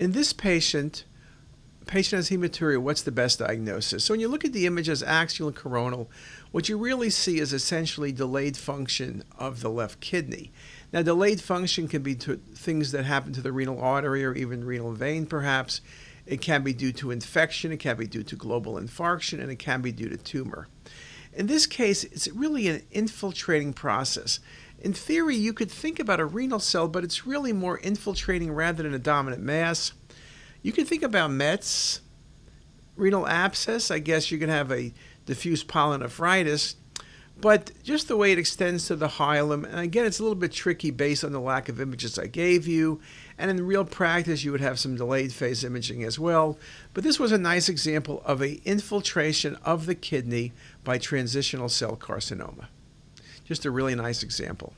In this patient, patient has hematuria, what's the best diagnosis? So when you look at the images, axial and coronal, what you really see is essentially delayed function of the left kidney. Now, delayed function can be to things that happen to the renal artery or even renal vein, perhaps. It can be due to infection, it can be due to global infarction, and it can be due to tumor. In this case, it's really an infiltrating process. In theory, you could think about a renal cell, but it's really more infiltrating rather than a dominant mass. You can think about METs, renal abscess. I guess you can have a diffuse pyelonephritis, but just the way it extends to the hilum, and again, it's a little bit tricky based on the lack of images I gave you. And in real practice, you would have some delayed phase imaging as well. But this was a nice example of a infiltration of the kidney by transitional cell carcinoma. Just a really nice example.